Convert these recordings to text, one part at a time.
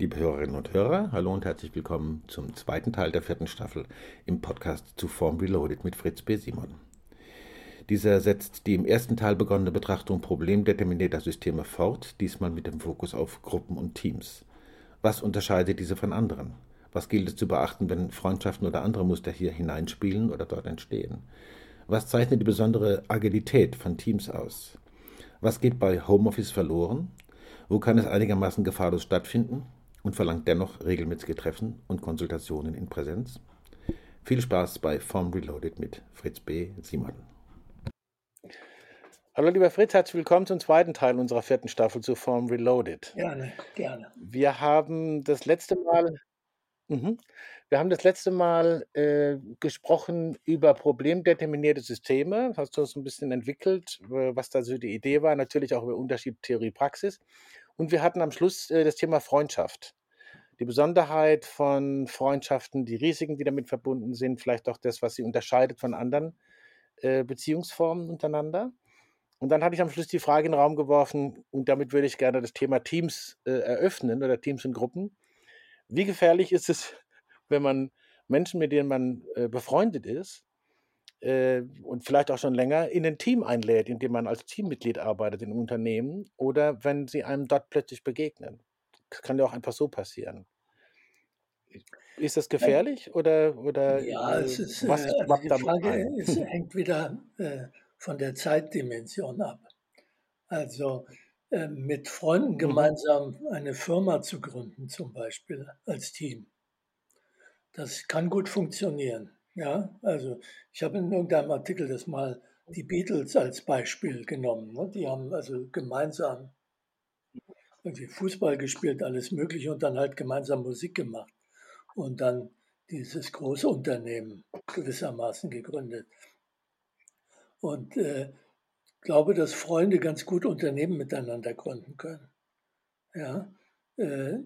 Liebe Hörerinnen und Hörer, hallo und herzlich willkommen zum zweiten Teil der vierten Staffel im Podcast zu Form Reloaded mit Fritz B. Simon. Dieser setzt die im ersten Teil begonnene Betrachtung problemdeterminierter Systeme fort, diesmal mit dem Fokus auf Gruppen und Teams. Was unterscheidet diese von anderen? Was gilt es zu beachten, wenn Freundschaften oder andere Muster hier hineinspielen oder dort entstehen? Was zeichnet die besondere Agilität von Teams aus? Was geht bei Homeoffice verloren? Wo kann es einigermaßen gefahrlos stattfinden und verlangt dennoch regelmäßige Treffen und Konsultationen in Präsenz? Viel Spaß bei Form Reloaded mit Fritz B. Simon. Hallo lieber Fritz, herzlich willkommen zum zweiten Teil unserer vierten Staffel zu Form Reloaded. Gerne, gerne. Wir haben das letzte Mal Mhm. Wir haben das letzte Mal äh, gesprochen über problemdeterminierte Systeme. Hast du uns ein bisschen entwickelt, äh, was da so die Idee war? Natürlich auch über Unterschied Theorie-Praxis. Und wir hatten am Schluss äh, das Thema Freundschaft. Die Besonderheit von Freundschaften, die Risiken, die damit verbunden sind, vielleicht auch das, was sie unterscheidet von anderen äh, Beziehungsformen untereinander. Und dann hatte ich am Schluss die Frage in den Raum geworfen, und damit würde ich gerne das Thema Teams äh, eröffnen oder Teams und Gruppen. Wie gefährlich ist es, wenn man Menschen, mit denen man äh, befreundet ist äh, und vielleicht auch schon länger, in ein Team einlädt, in dem man als Teammitglied arbeitet im Unternehmen oder wenn sie einem dort plötzlich begegnen? Das kann ja auch einfach so passieren. Ist das gefährlich oder, oder ja, es äh, ist, was äh, die Frage ist, hängt wieder äh, von der Zeitdimension ab. Also äh, mit Freunden mhm. gemeinsam eine Firma zu gründen, zum Beispiel als Team. Das kann gut funktionieren. Ja, also ich habe in irgendeinem Artikel das mal die Beatles als Beispiel genommen. Ne? Die haben also gemeinsam irgendwie Fußball gespielt, alles Mögliche und dann halt gemeinsam Musik gemacht und dann dieses große Unternehmen gewissermaßen gegründet. Und äh, glaube, dass Freunde ganz gut Unternehmen miteinander gründen können. Ja, äh,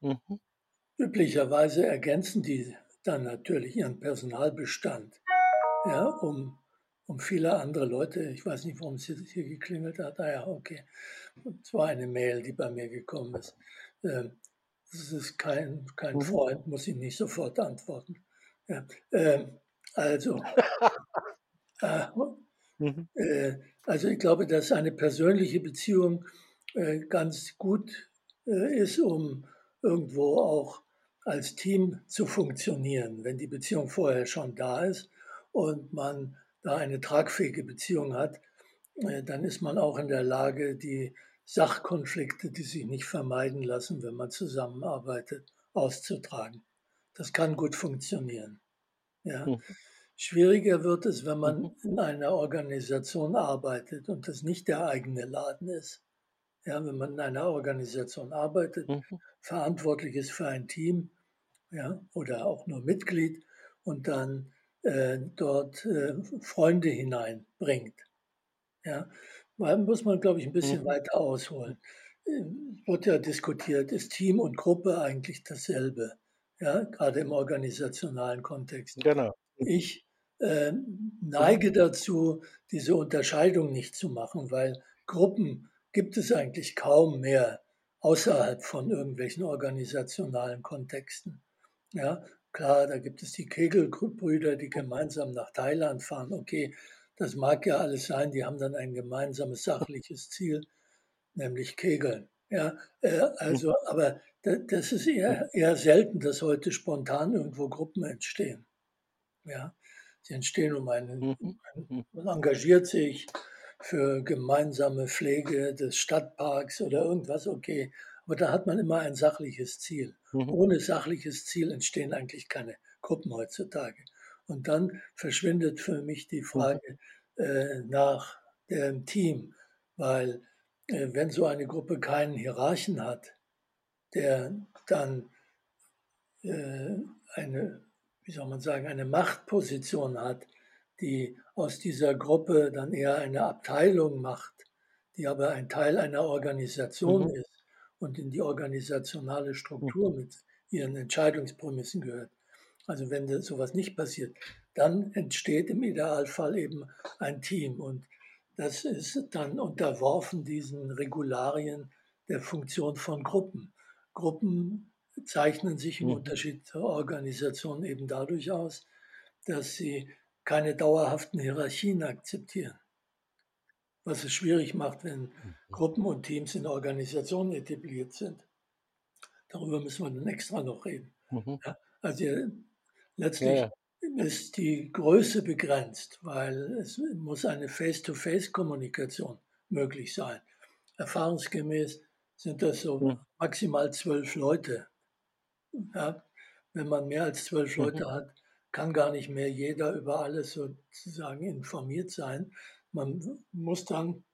mhm. Üblicherweise ergänzen die dann natürlich ihren Personalbestand, ja, um, um viele andere Leute, ich weiß nicht, warum es hier geklingelt hat, ah ja, okay, es war eine Mail, die bei mir gekommen ist. Äh, das ist kein, kein mhm. Freund, muss ich nicht sofort antworten. Ja, äh, also, äh, Mhm. Äh, also ich glaube, dass eine persönliche Beziehung äh, ganz gut äh, ist, um irgendwo auch als Team zu funktionieren, wenn die Beziehung vorher schon da ist und man da eine tragfähige Beziehung hat, dann ist man auch in der Lage, die Sachkonflikte, die sich nicht vermeiden lassen, wenn man zusammenarbeitet, auszutragen. Das kann gut funktionieren. Ja. Mhm. Schwieriger wird es, wenn man mhm. in einer Organisation arbeitet und das nicht der eigene Laden ist. Ja, wenn man in einer Organisation arbeitet, mhm. verantwortlich ist für ein Team, ja, oder auch nur Mitglied und dann äh, dort äh, Freunde hineinbringt. Ja, weil muss man, glaube ich, ein bisschen mhm. weiter ausholen. Äh, wird ja diskutiert, ist Team und Gruppe eigentlich dasselbe? Ja, gerade im organisationalen Kontext. Genau. Ich äh, neige dazu, diese Unterscheidung nicht zu machen, weil Gruppen gibt es eigentlich kaum mehr außerhalb von irgendwelchen organisationalen Kontexten. Ja, klar, da gibt es die Kegelbrüder, die gemeinsam nach Thailand fahren. Okay, das mag ja alles sein, die haben dann ein gemeinsames sachliches Ziel, nämlich Kegeln. Ja, äh, also, aber das ist eher, eher selten, dass heute spontan irgendwo Gruppen entstehen. Ja, Sie entstehen um einen, mhm. Man engagiert sich für gemeinsame Pflege des Stadtparks oder irgendwas, okay. Aber da hat man immer ein sachliches Ziel. Mhm. Ohne sachliches Ziel entstehen eigentlich keine Gruppen heutzutage. Und dann verschwindet für mich die Frage äh, nach dem Team, weil äh, wenn so eine Gruppe keinen Hierarchen hat, der dann äh, eine wie soll man sagen, eine Machtposition hat, die aus dieser Gruppe dann eher eine Abteilung macht, die aber ein Teil einer Organisation mhm. ist und in die organisationale Struktur mhm. mit ihren Entscheidungsprämissen gehört. Also wenn sowas nicht passiert, dann entsteht im Idealfall eben ein Team und das ist dann unterworfen diesen Regularien der Funktion von Gruppen. Gruppen zeichnen sich im mhm. Unterschied zur Organisation eben dadurch aus, dass sie keine dauerhaften Hierarchien akzeptieren. Was es schwierig macht, wenn mhm. Gruppen und Teams in Organisationen etabliert sind. Darüber müssen wir dann extra noch reden. Mhm. Ja, also letztlich ja, ja. ist die Größe begrenzt, weil es muss eine Face-to-Face-Kommunikation möglich sein. Erfahrungsgemäß sind das so mhm. maximal zwölf Leute. Wenn man mehr als zwölf mhm. Leute hat, kann gar nicht mehr jeder über alles sozusagen informiert sein. Man muss dann,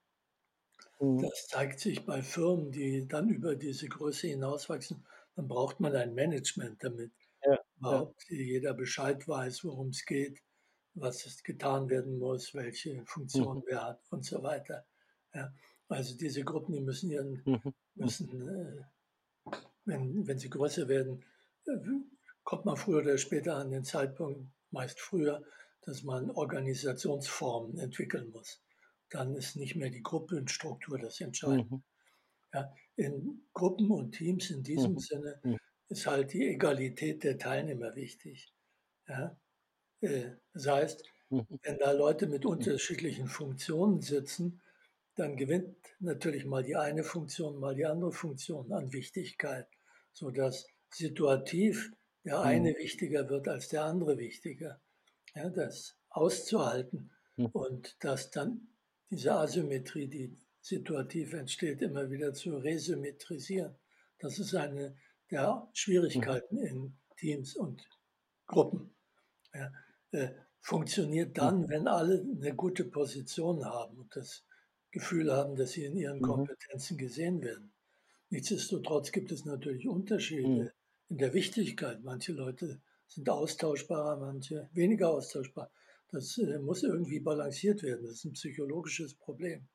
mhm. das zeigt sich bei Firmen, die dann über diese Größe hinauswachsen, dann braucht man ein Management, damit ja, überhaupt ja. jeder Bescheid weiß, worum es geht, was getan werden muss, welche Funktion mhm. wer hat und so weiter. Ja, also diese Gruppen, die müssen ihren, mhm. müssen, äh, wenn, wenn sie größer werden, äh, kommt man früher oder später an den Zeitpunkt, meist früher, dass man Organisationsformen entwickeln muss. Dann ist nicht mehr die Gruppenstruktur das Entscheidende. Mhm. Ja, in Gruppen und Teams in diesem mhm. Sinne mhm. ist halt die Egalität der Teilnehmer wichtig. Ja, äh, das heißt, mhm. wenn da Leute mit unterschiedlichen Funktionen sitzen, dann gewinnt natürlich mal die eine Funktion, mal die andere Funktion an Wichtigkeit, sodass situativ der eine mhm. wichtiger wird als der andere wichtiger. Ja, das auszuhalten mhm. und dass dann diese Asymmetrie, die situativ entsteht, immer wieder zu resymmetrisieren. Das ist eine der Schwierigkeiten mhm. in Teams und Gruppen. Ja, äh, funktioniert dann, wenn alle eine gute Position haben und das Gefühl haben, dass sie in ihren mhm. Kompetenzen gesehen werden. Nichtsdestotrotz gibt es natürlich Unterschiede mhm in der Wichtigkeit. Manche Leute sind austauschbarer, manche weniger austauschbar. Das äh, muss irgendwie balanciert werden. Das ist ein psychologisches Problem.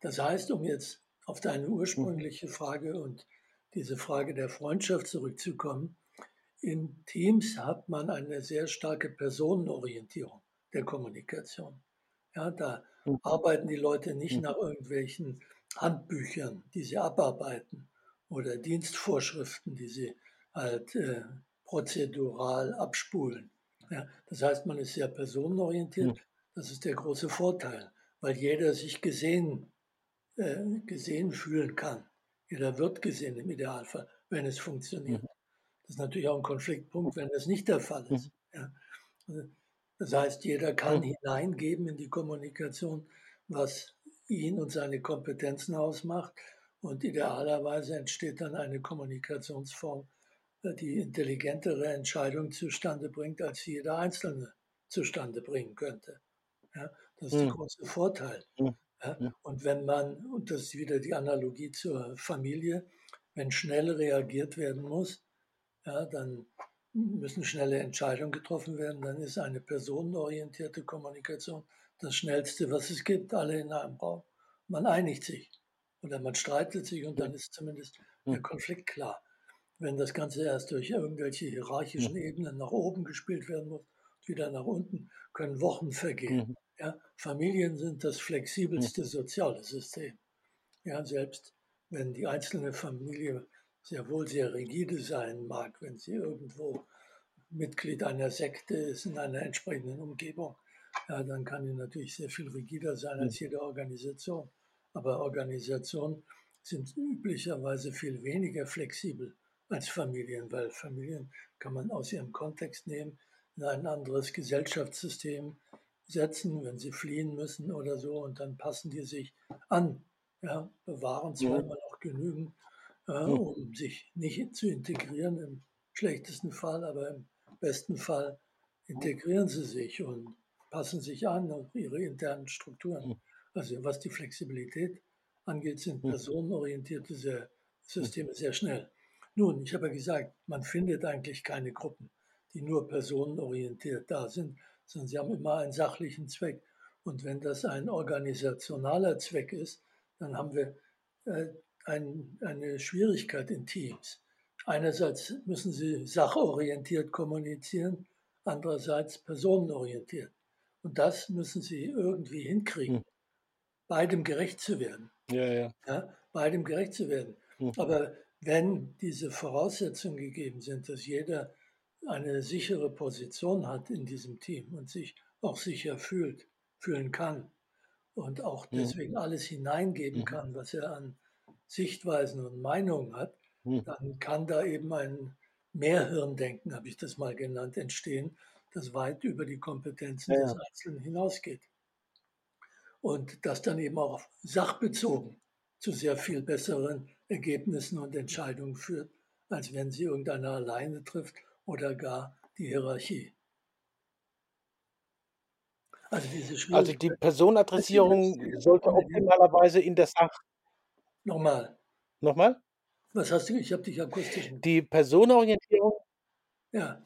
Das heißt, um jetzt auf deine ursprüngliche Frage und diese Frage der Freundschaft zurückzukommen, in Teams hat man eine sehr starke Personenorientierung der Kommunikation. Ja, da arbeiten die Leute nicht nach irgendwelchen Handbüchern, die sie abarbeiten oder Dienstvorschriften, die sie halt äh, prozedural abspulen. Ja, das heißt, man ist sehr personenorientiert. Das ist der große Vorteil, weil jeder sich gesehen, äh, gesehen fühlen kann. Jeder wird gesehen im Idealfall, wenn es funktioniert. Das ist natürlich auch ein Konfliktpunkt, wenn das nicht der Fall ist. Ja. Das heißt, jeder kann hineingeben in die Kommunikation, was ihn und seine Kompetenzen ausmacht. Und idealerweise entsteht dann eine Kommunikationsform, die intelligentere Entscheidung zustande bringt, als jeder Einzelne zustande bringen könnte. Ja, das ist der hm. große Vorteil. Hm. Ja, und wenn man, und das ist wieder die Analogie zur Familie, wenn schnell reagiert werden muss, ja, dann müssen schnelle Entscheidungen getroffen werden, dann ist eine personenorientierte Kommunikation das Schnellste, was es gibt, alle in einem Raum. Man einigt sich oder man streitet sich und dann ist zumindest der Konflikt klar wenn das Ganze erst durch irgendwelche hierarchischen mhm. Ebenen nach oben gespielt werden muss, wieder nach unten, können Wochen vergehen. Mhm. Ja, Familien sind das flexibelste mhm. soziale System. Ja, selbst wenn die einzelne Familie sehr wohl sehr rigide sein mag, wenn sie irgendwo Mitglied einer Sekte ist in einer entsprechenden Umgebung, ja, dann kann die natürlich sehr viel rigider sein als jede Organisation. Aber Organisationen sind üblicherweise viel weniger flexibel als Familien, weil Familien kann man aus ihrem Kontext nehmen, in ein anderes Gesellschaftssystem setzen, wenn sie fliehen müssen oder so, und dann passen die sich an, ja, bewahren zweimal auch genügend, äh, um sich nicht zu integrieren im schlechtesten Fall, aber im besten Fall integrieren sie sich und passen sich an auf ihre internen Strukturen. Also was die Flexibilität angeht, sind personenorientierte Systeme sehr schnell. Nun, ich habe ja gesagt, man findet eigentlich keine Gruppen, die nur personenorientiert da sind, sondern sie haben immer einen sachlichen Zweck. Und wenn das ein organisationaler Zweck ist, dann haben wir äh, ein, eine Schwierigkeit in Teams. Einerseits müssen sie sachorientiert kommunizieren, andererseits personenorientiert. Und das müssen sie irgendwie hinkriegen, hm. beidem gerecht zu werden. Ja, ja. ja beidem gerecht zu werden. Hm. Aber wenn diese Voraussetzungen gegeben sind, dass jeder eine sichere Position hat in diesem Team und sich auch sicher fühlt, fühlen kann und auch mhm. deswegen alles hineingeben mhm. kann, was er an Sichtweisen und Meinungen hat, mhm. dann kann da eben ein Mehrhirndenken, habe ich das mal genannt, entstehen, das weit über die Kompetenzen ja. des Einzelnen hinausgeht. Und das dann eben auch sachbezogen zu sehr viel besseren Ergebnissen und Entscheidungen führt, als wenn sie irgendeiner alleine trifft oder gar die Hierarchie. Also, diese also die Personenadressierung sollte optimalerweise in der Sache. Nochmal. Nochmal? Was hast du? Ich habe dich akustisch. Die Personenorientierung. Ja.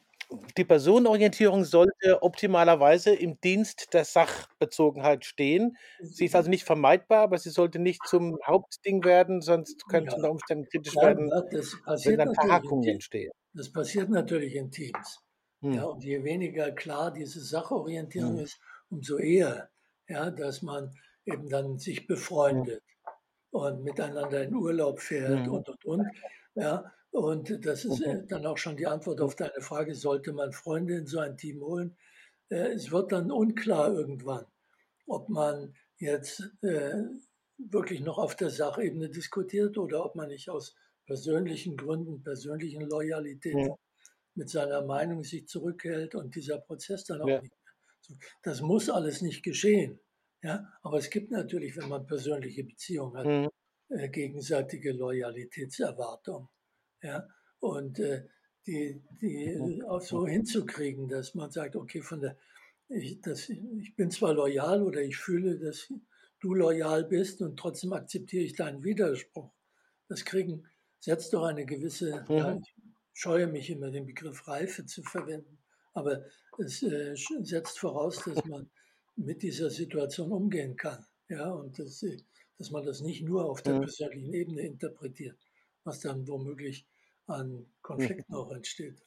Die Personenorientierung sollte optimalerweise im Dienst der Sachbezogenheit stehen. Sie ist also nicht vermeidbar, aber sie sollte nicht zum Hauptding werden, sonst könnte ja. unter Umständen kritisch ja, werden, wenn dann Verhackungen entstehen. Das passiert natürlich in Teams. Hm. Ja, und je weniger klar diese Sachorientierung hm. ist, umso eher, ja, dass man eben dann sich befreundet hm. und miteinander in Urlaub fährt hm. und und und. Ja, und das ist äh, dann auch schon die Antwort auf deine Frage, sollte man Freunde in so ein Team holen? Äh, es wird dann unklar irgendwann, ob man jetzt äh, wirklich noch auf der Sachebene diskutiert oder ob man nicht aus persönlichen Gründen, persönlichen Loyalität ja. mit seiner Meinung sich zurückhält und dieser Prozess dann auch ja. nicht mehr. Das muss alles nicht geschehen. Ja, aber es gibt natürlich, wenn man persönliche Beziehungen hat, mhm. äh, gegenseitige Loyalitätserwartungen. Ja, und äh, die, die mhm. auch so hinzukriegen, dass man sagt, okay, von der, ich, das, ich bin zwar loyal oder ich fühle, dass du loyal bist und trotzdem akzeptiere ich deinen Widerspruch. Das kriegen setzt doch eine gewisse, mhm. ja, ich scheue mich immer, den Begriff Reife zu verwenden, aber es äh, setzt voraus, dass man mit dieser Situation umgehen kann. Ja, und dass, äh, dass man das nicht nur auf der persönlichen Ebene interpretiert, was dann womöglich an Konflikten mhm. auch entsteht.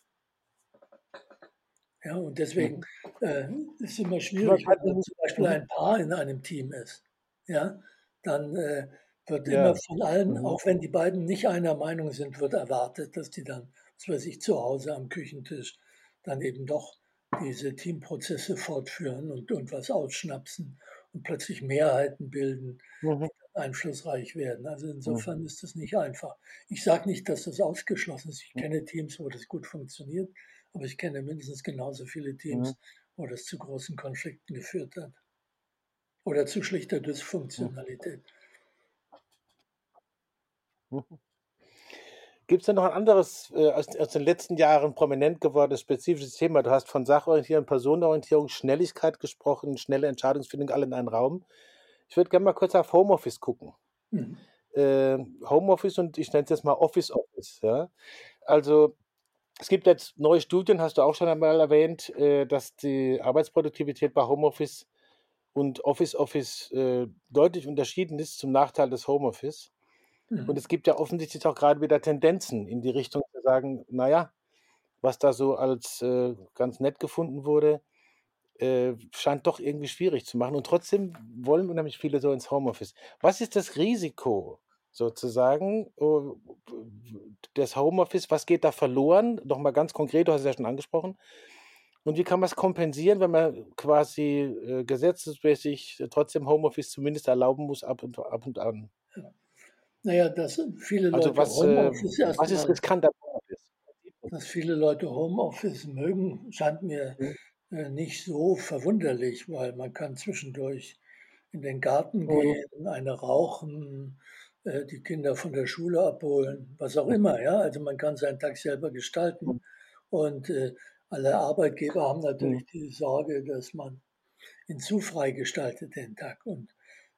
Ja, und deswegen mhm. äh, ist es immer schwierig, wenn zum Beispiel ein Paar in einem Team ist. Ja, dann äh, wird ja. immer von allen, mhm. auch wenn die beiden nicht einer Meinung sind, wird erwartet, dass die dann, was weiß ich, zu Hause am Küchentisch dann eben doch diese Teamprozesse fortführen und, und was ausschnapsen und plötzlich Mehrheiten bilden, mhm. Einflussreich werden. Also insofern ist das nicht einfach. Ich sage nicht, dass das ausgeschlossen ist. Ich kenne Teams, wo das gut funktioniert, aber ich kenne mindestens genauso viele Teams, wo das zu großen Konflikten geführt hat. Oder zu schlichter. Dysfunktionalität. Mhm. Gibt es denn noch ein anderes, äh, aus, aus, den letzten Jahren prominent gewordenes spezifisches Thema? Du hast von Sachorientierung, Personenorientierung, Schnelligkeit gesprochen, schnelle Entscheidungsfindung, alle in einen Raum. Ich würde gerne mal kurz auf Homeoffice gucken. Mhm. Äh, Homeoffice und ich nenne es jetzt mal Office Office. Ja? Also es gibt jetzt neue Studien, hast du auch schon einmal erwähnt, äh, dass die Arbeitsproduktivität bei Homeoffice und Office Office äh, deutlich unterschieden ist zum Nachteil des Homeoffice. Mhm. Und es gibt ja offensichtlich auch gerade wieder Tendenzen in die Richtung zu sagen, naja, was da so als äh, ganz nett gefunden wurde, äh, scheint doch irgendwie schwierig zu machen. Und trotzdem wollen unheimlich viele so ins Homeoffice. Was ist das Risiko sozusagen oh, des Homeoffice? Was geht da verloren? Nochmal ganz konkret, du hast es ja schon angesprochen. Und wie kann man es kompensieren, wenn man quasi äh, gesetzesmäßig trotzdem Homeoffice zumindest erlauben muss ab und, ab und an? Naja, dass viele Also Leute was, äh, Homeoffice was ist erstmal, riskant am Homeoffice? dass viele Leute Homeoffice mögen, scheint mir Mhm. äh, nicht so verwunderlich, weil man kann zwischendurch in den Garten Mhm. gehen, eine rauchen, äh, die Kinder von der Schule abholen, was auch immer. Ja, also man kann seinen Tag selber gestalten Mhm. und äh, alle Arbeitgeber haben Mhm. natürlich die Sorge, dass man ihn zu frei gestaltet den Tag und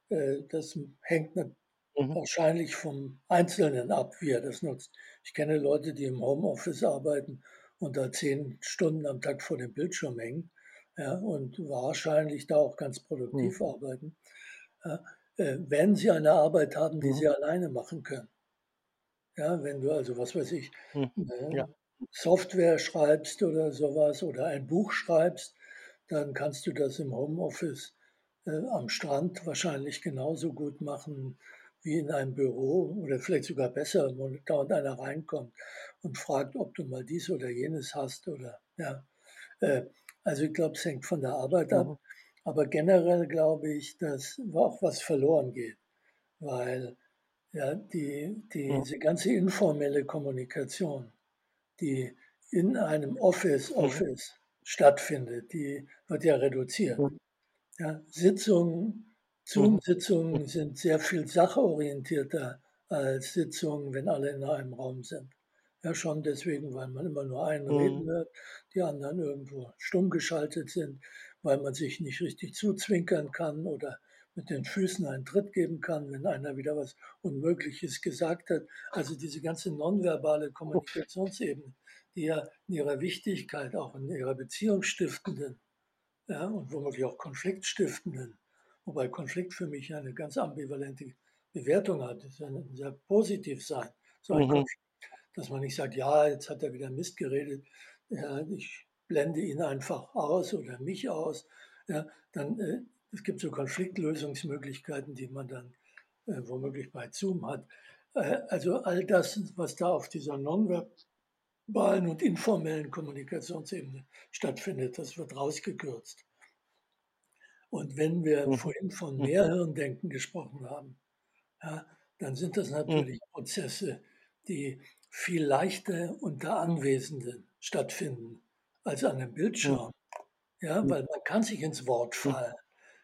äh, das hängt Mhm. wahrscheinlich vom Einzelnen ab, wie er das nutzt. Ich kenne Leute, die im Homeoffice arbeiten und da zehn Stunden am Tag vor dem Bildschirm hängen ja, und wahrscheinlich da auch ganz Mhm. produktiv arbeiten, ja, äh, wenn sie eine Arbeit haben, die Mhm. sie alleine machen können. Ja, wenn du also, was weiß ich, Mhm. äh, Ja. Software schreibst oder sowas oder ein Buch schreibst, dann kannst du das im Homeoffice äh, am Strand wahrscheinlich genauso gut machen wie in einem Büro oder vielleicht sogar besser, wo dauernd einer reinkommt und fragt, ob du mal dies oder jenes hast oder ja. Äh, also ich glaube, es hängt von der Arbeit ab. Mhm. Aber generell glaube ich, dass auch was verloren geht, weil ja, die, die, mhm. diese ganze informelle Kommunikation, die in einem Office, mhm. Office stattfindet, die wird ja reduziert. Mhm. Ja, Sitzungen Zoom-Sitzungen mhm. sind sehr viel sachorientierter als Sitzungen, wenn alle in einem Raum sind. Ja, schon deswegen, weil man immer nur einen mhm. reden hört, die anderen irgendwo stumm geschaltet sind, weil man sich nicht richtig zuzwinkern kann oder mit den Füßen einen Tritt geben kann, wenn einer wieder was Unmögliches gesagt hat. Also diese ganze nonverbale Kommunikationsebene, die ja in ihrer Wichtigkeit, auch in ihrer beziehungsstiftenden ja, und womöglich auch konfliktstiftenden Wobei Konflikt für mich eine ganz ambivalente Bewertung hat. Es kann sehr positiv sein, so ein mhm. Konflikt, dass man nicht sagt, ja, jetzt hat er wieder Mist geredet, ja, ich blende ihn einfach aus oder mich aus. Ja, dann, äh, es gibt so Konfliktlösungsmöglichkeiten, die man dann äh, womöglich bei Zoom hat. Äh, also all das, was da auf dieser nonverbalen und informellen Kommunikationsebene stattfindet, das wird rausgekürzt. Und wenn wir mhm. vorhin von mhm. Mehrhirndenken gesprochen haben, ja, dann sind das mhm. natürlich mhm. Prozesse, die viel leichter unter Anwesenden stattfinden als an einem Bildschirm. Ja, weil man kann sich ins Wort fallen.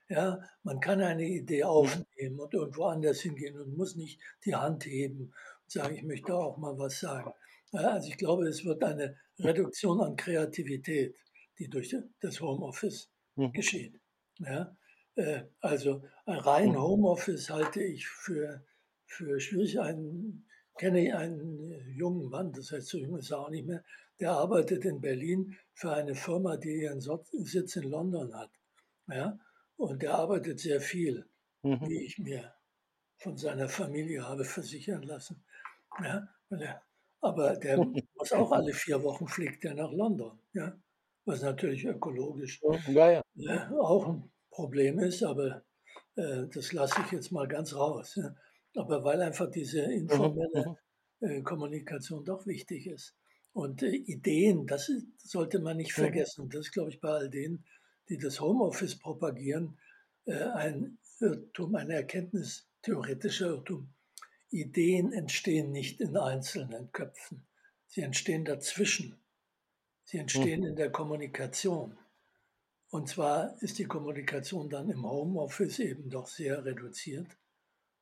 Ja, man kann eine Idee aufnehmen und irgendwo anders hingehen und muss nicht die Hand heben und sagen, ich möchte auch mal was sagen. Ja, also ich glaube, es wird eine Reduktion an Kreativität, die durch das Homeoffice geschieht. Ja? Äh, also ein rein. Homeoffice halte ich für, für schwierig. Einen, kenne ich einen jungen Mann, das heißt so jung ist er auch nicht mehr, der arbeitet in Berlin für eine Firma, die ihren Sitz in London hat. Ja? Und der arbeitet sehr viel, mhm. wie ich mir von seiner Familie habe versichern lassen. Ja? Aber der muss auch alle vier Wochen fliegt er nach London. Ja? Was natürlich ökologisch ja, ja. Äh, auch ein Problem ist, aber äh, das lasse ich jetzt mal ganz raus. Ja. Aber weil einfach diese mhm, informelle mhm. äh, Kommunikation doch wichtig ist. Und äh, Ideen, das sollte man nicht vergessen. Das ist, glaube ich, bei all denen, die das Homeoffice propagieren, äh, ein Irrtum, ein erkenntnistheoretischer Irrtum. Ideen entstehen nicht in einzelnen Köpfen. Sie entstehen dazwischen. Sie entstehen mhm. in der Kommunikation. Und zwar ist die Kommunikation dann im Homeoffice eben doch sehr reduziert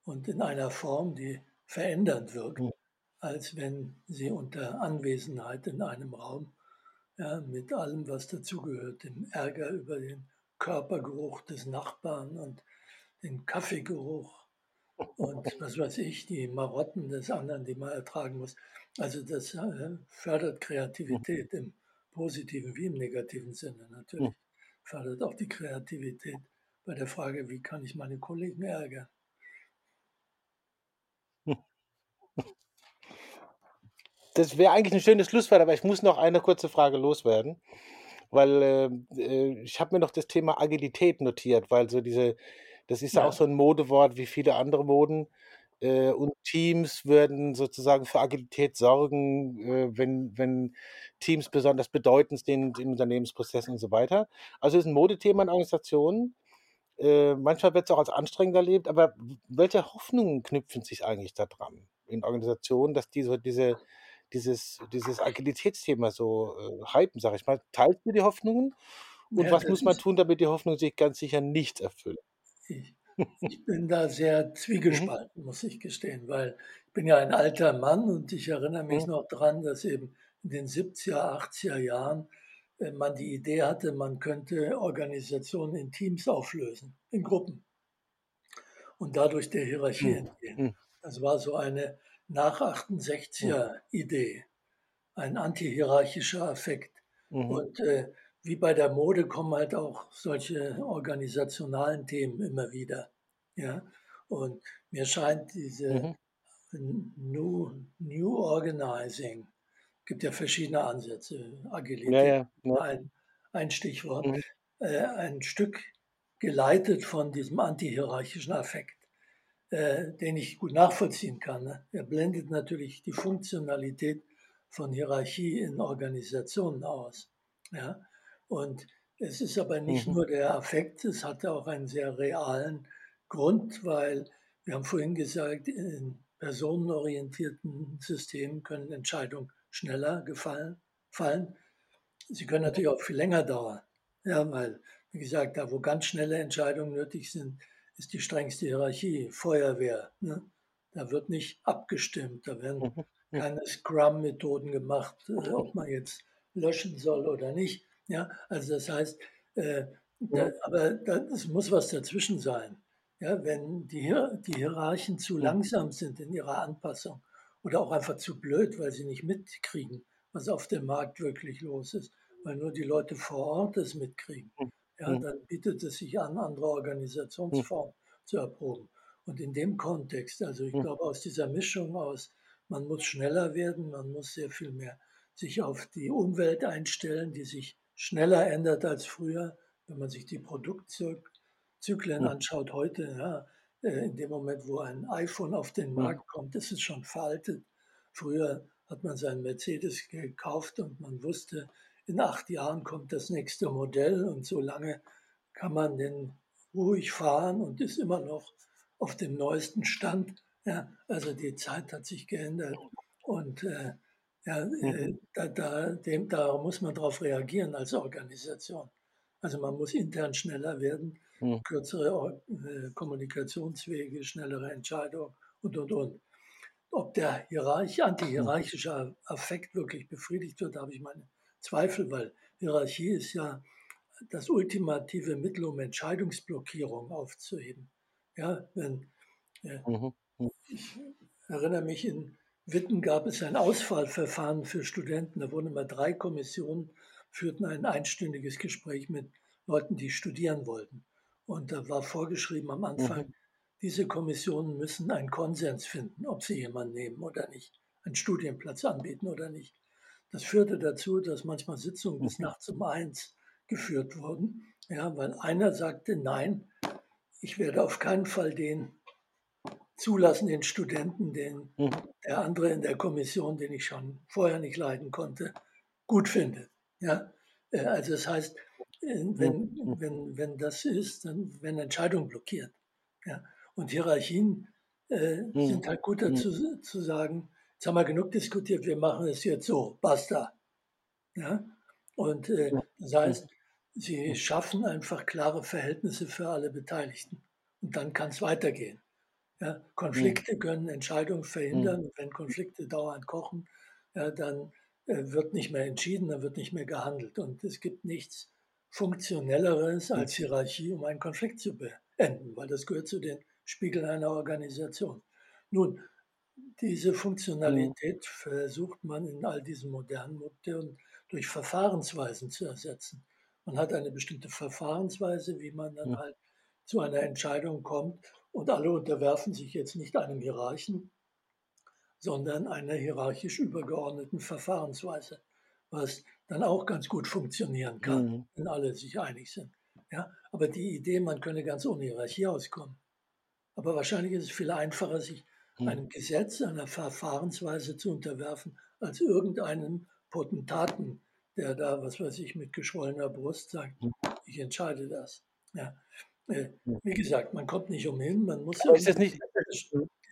und in einer Form, die verändernd wirkt, mhm. als wenn sie unter Anwesenheit in einem Raum ja, mit allem, was dazugehört, dem Ärger über den Körpergeruch des Nachbarn und den Kaffeegeruch und was weiß ich, die Marotten des anderen, die man ertragen muss. Also das äh, fördert Kreativität im positiven wie im negativen Sinne natürlich. Hm. Fördert auch die Kreativität bei der Frage, wie kann ich meine Kollegen ärgern. Das wäre eigentlich ein schönes Schlusswort, aber ich muss noch eine kurze Frage loswerden, weil ähm, äh, ich habe mir noch das Thema Agilität notiert, weil so diese, das ist ja auch so ein Modewort wie viele andere Moden. Äh, und Teams würden sozusagen für Agilität sorgen, äh, wenn, wenn Teams besonders bedeutend sind in Unternehmensprozessen und so weiter. Also es ist ein Modethema in Organisationen. Äh, manchmal wird es auch als anstrengend erlebt, aber welche Hoffnungen knüpfen sich eigentlich daran in Organisationen, dass die so diese, dieses, dieses Agilitätsthema so äh, hypen, sage ich mal. Teilst du die Hoffnungen? Und ja, was muss man tun, damit die Hoffnungen sich ganz sicher nicht erfüllen? Ich, ich bin da sehr mhm. zwiegespalten, muss ich gestehen, weil ich bin ja ein alter Mann und ich erinnere mich mhm. noch daran, dass eben in den 70er, 80er Jahren äh, man die Idee hatte, man könnte Organisationen in Teams auflösen, in Gruppen und dadurch der Hierarchie mhm. entgehen. Das war so eine nach 68er Idee, ein antihierarchischer Affekt. Und äh, wie bei der Mode kommen halt auch solche organisationalen Themen immer wieder. Ja? Und mir scheint diese mhm. New, New Organizing, gibt ja verschiedene Ansätze, Agilität, ja, ja, ja. Ein, ein Stichwort, mhm. äh, ein Stück geleitet von diesem antihierarchischen Affekt. äh, den ich gut nachvollziehen kann. Ne? Er blendet natürlich die Funktionalität von Hierarchie in Organisationen aus. Ja? Und es ist aber nicht mhm. nur der Affekt, es hat auch einen sehr realen Grund, weil wir haben vorhin gesagt, in personenorientierten Systemen können Entscheidungen schneller gefallen, fallen. Sie können natürlich auch viel länger dauern. Ja, weil, wie gesagt, da wo ganz schnelle Entscheidungen nötig sind, ist die strengste Hierarchie, Feuerwehr. Ne? Da wird nicht abgestimmt, da werden mhm. keine Scrum-Methoden gemacht, äh, ob man jetzt löschen soll oder nicht. Ja, also das heißt, äh, da, aber es muss was dazwischen sein. Ja, wenn die, die Hierarchen zu langsam sind in ihrer Anpassung oder auch einfach zu blöd, weil sie nicht mitkriegen, was auf dem Markt wirklich los ist, weil nur die Leute vor Ort es mitkriegen, ja, dann bietet es sich an, andere Organisationsformen zu erproben. Und in dem Kontext, also ich glaube, aus dieser Mischung aus, man muss schneller werden, man muss sehr viel mehr sich auf die Umwelt einstellen, die sich schneller ändert als früher, wenn man sich die Produktzyklen anschaut heute. Ja, äh, in dem Moment, wo ein iPhone auf den Markt kommt, ist es schon veraltet. Früher hat man seinen Mercedes gekauft und man wusste, in acht Jahren kommt das nächste Modell und so lange kann man den ruhig fahren und ist immer noch auf dem neuesten Stand. Ja, also die Zeit hat sich geändert und äh, ja, äh, mhm. da, da, dem, da muss man darauf reagieren als Organisation. Also man muss intern schneller werden, mhm. kürzere äh, Kommunikationswege, schnellere Entscheidungen und, und, und. Ob der Hierarch, antihierarchische Affekt wirklich befriedigt wird, habe ich meine Zweifel, weil Hierarchie ist ja das ultimative Mittel, um Entscheidungsblockierung aufzuheben. Ja, wenn, äh, mhm. Ich erinnere mich in Witten gab es ein Auswahlverfahren für Studenten. Da wurden immer drei Kommissionen, führten ein einstündiges Gespräch mit Leuten, die studieren wollten. Und da war vorgeschrieben am Anfang, mhm. diese Kommissionen müssen einen Konsens finden, ob sie jemanden nehmen oder nicht, einen Studienplatz anbieten oder nicht. Das führte dazu, dass manchmal Sitzungen bis mhm. nachts um eins geführt wurden, ja, weil einer sagte, nein, ich werde auf keinen Fall den zulassen, den Studenten, den mhm. der andere in der Kommission, den ich schon vorher nicht leiden konnte, gut findet. Ja? Äh, also das heißt, äh, wenn, mhm. wenn, wenn das ist, dann werden Entscheidungen blockiert. Ja? Und Hierarchien äh, mhm. sind halt gut dazu mhm. zu sagen, jetzt haben wir genug diskutiert, wir machen es jetzt so, basta. Ja? Und äh, das heißt, sie schaffen einfach klare Verhältnisse für alle Beteiligten. Und dann kann es weitergehen. Ja, Konflikte mhm. können Entscheidungen verhindern. Mhm. Wenn Konflikte dauernd kochen, ja, dann äh, wird nicht mehr entschieden, dann wird nicht mehr gehandelt. Und es gibt nichts Funktionelleres als Hierarchie, um einen Konflikt zu beenden, weil das gehört zu den Spiegeln einer Organisation. Nun, diese Funktionalität versucht man in all diesen modernen Modellen durch Verfahrensweisen zu ersetzen. Man hat eine bestimmte Verfahrensweise, wie man dann halt zu einer Entscheidung kommt und alle unterwerfen sich jetzt nicht einem Hierarchen, sondern einer hierarchisch übergeordneten Verfahrensweise, was dann auch ganz gut funktionieren kann, mhm. wenn alle sich einig sind. Ja, aber die Idee, man könne ganz ohne Hierarchie auskommen. Aber wahrscheinlich ist es viel einfacher, sich mhm. einem Gesetz, einer Verfahrensweise zu unterwerfen, als irgendeinem Potentaten, der da, was weiß ich, mit geschwollener Brust sagt, mhm. ich entscheide das. Ja. Äh, wie gesagt, man kommt nicht umhin, man muss nicht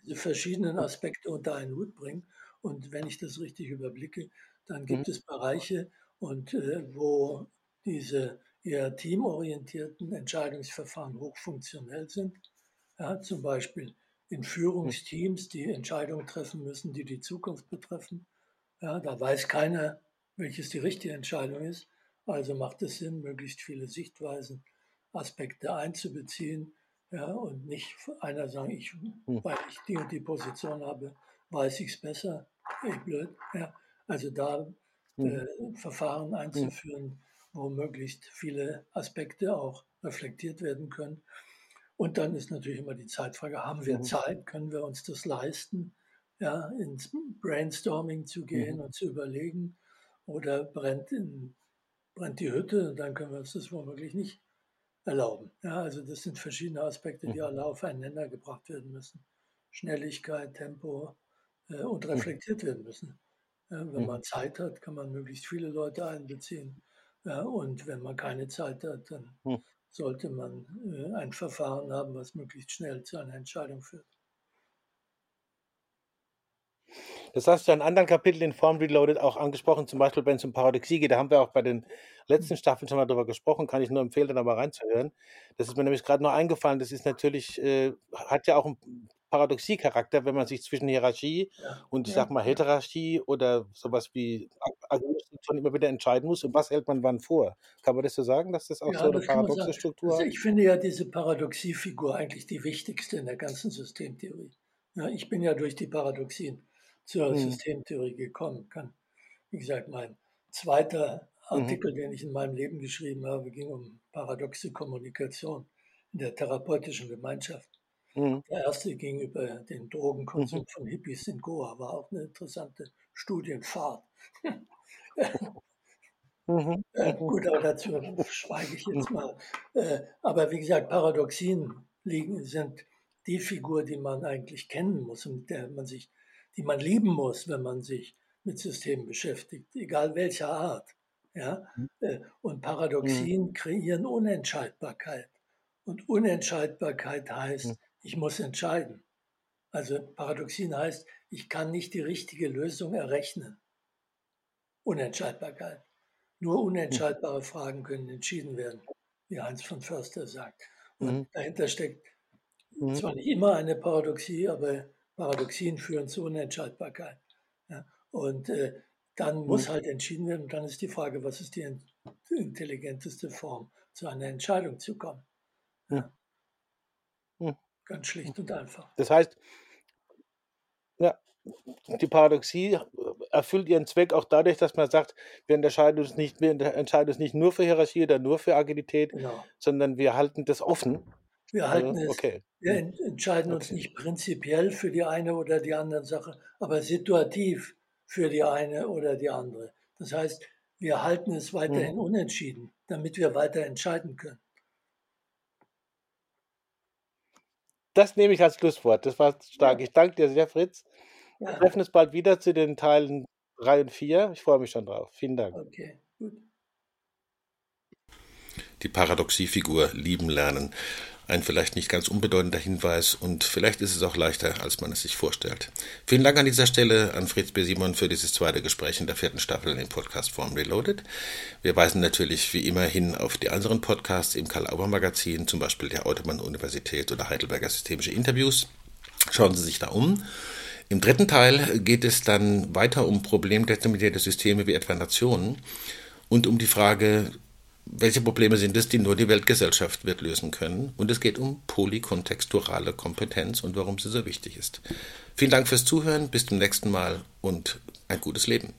diese verschiedenen Aspekte unter einen Hut bringen. Und wenn ich das richtig überblicke, dann gibt mhm. es Bereiche, und äh, wo diese eher teamorientierten Entscheidungsverfahren hochfunktionell sind. Ja, zum Beispiel in Führungsteams, die Entscheidungen treffen müssen, die die Zukunft betreffen. Ja, da weiß keiner, welches die richtige Entscheidung ist. Also macht es Sinn, möglichst viele Sichtweisen Aspekte einzubeziehen ja, und nicht einer sagen, ich, hm. weil ich die und die Position habe, weiß ich es besser. Ich blöd. Ja. Also da hm. äh, Verfahren hm. einzuführen, wo möglichst viele Aspekte auch reflektiert werden können. Und dann ist natürlich immer die Zeitfrage, haben wir Zeit, können wir uns das leisten, ja, ins Brainstorming zu gehen und zu überlegen, oder brennt, in, brennt die Hütte, dann können wir uns das womöglich nicht erlauben. Ja, also das sind verschiedene Aspekte, die mhm. alle aufeinander gebracht werden müssen. Schnelligkeit, Tempo äh, und mhm. reflektiert werden müssen. Ja, wenn mhm. man Zeit hat, kann man möglichst viele Leute einbeziehen. Ja, und wenn man keine Zeit hat, dann sollte man äh, ein Verfahren haben, was möglichst schnell zu einer Entscheidung führt. Das hast du in anderen Kapiteln in Form Reloaded auch angesprochen, zum Beispiel wenn es um Paradoxie geht. Da haben wir auch bei den letzten Staffeln schon mal drüber gesprochen, kann ich nur empfehlen, da mal reinzuhören. Das ist mir nämlich gerade noch eingefallen. Das ist natürlich, äh, hat ja auch einen Paradoxie-Charakter, wenn man sich zwischen Hierarchie ja. und ich ja. sag mal Heterarchie oder sowas wie Argumentation immer wieder entscheiden muss. Und was hält man wann vor? Kann man das so sagen, dass das auch ja, so eine paradoxe Struktur also Ich finde ja diese Paradoxie-Figur eigentlich die wichtigste in der ganzen Systemtheorie. Ja, ich bin ja durch die Paradoxien zur mhm. Systemtheorie gekommen. Kann, wie gesagt, mein zweiter mhm. Artikel, mhm. den ich in meinem Leben geschrieben habe, ging um paradoxe Kommunikation in der therapeutischen Gemeinschaft. Mhm. Der erste ging über den Drogenkonsum mhm. von Hippies in Goa, war auch eine interessante Studienfahrt. Mhm. Äh, gut, aber dazu schweige ich jetzt mal. Äh, aber wie gesagt, Paradoxien liegen, sind die Figur, die man eigentlich kennen muss und mit der man sich die man lieben muss, wenn man sich mit Systemen beschäftigt, egal welcher Art. Ja? Mhm. Äh, und Paradoxien mhm. kreieren Unentscheidbarkeit. Und Unentscheidbarkeit heißt, mhm. ich muss entscheiden. Also Paradoxien heißt, ich kann nicht die richtige Lösung errechnen. Unentscheidbarkeit. Nur unentscheidbare Fragen können entschieden werden, wie Heinz von Förster sagt. Und mhm. dahinter steckt zwar nicht immer eine Paradoxie, aber Paradoxien führen zu Unentscheidbarkeit. Ja, und äh, dann muss halt entschieden werden. Und dann ist die Frage, was ist die intelligenteste Form, zu einer Entscheidung zu kommen. Ja. Hm. Ganz schlicht und einfach. Das heißt, ja, die Paradoxie erfüllt ihren Zweck auch dadurch, dass man sagt, wir entscheiden uns nicht, wir entscheiden uns nicht nur für Hierarchie oder nur für Agilität, genau. sondern wir halten das offen wir halten es, okay. wir hm. entscheiden uns nicht prinzipiell für die eine oder die andere Sache, aber situativ für die eine oder die andere. Das heißt, wir halten es weiterhin hm. unentschieden, damit wir weiter entscheiden können. Das nehme ich als Schlusswort. Das war stark. Ja. Ich danke dir sehr, Fritz. Ja. Wir treffen uns bald wieder zu den Teilen 3 und 4. Ich freue mich schon drauf. Vielen Dank. Okay, gut. Die Paradoxiefigur lieben lernen ein vielleicht nicht ganz unbedeutender Hinweis und vielleicht ist es auch leichter, als man es sich vorstellt. Vielen Dank an dieser Stelle an Fritz B. Simon für dieses zweite Gespräch in der vierten Staffel in Podcast Form Reloaded. Wir weisen natürlich wie immer hin auf die anderen Podcasts im Karl-Auer-Magazin, zum Beispiel der Autobahn-Universität oder Heidelberger Systemische Interviews. Schauen Sie sich da um. Im dritten Teil geht es dann weiter um problemdeterminierte Systeme wie etwa Nationen und um die Frage, welche Probleme sind es, die nur die Weltgesellschaft wird lösen können? Und es geht um polykontexturale Kompetenz und warum sie so wichtig ist. Vielen Dank fürs Zuhören, bis zum nächsten Mal und ein gutes Leben.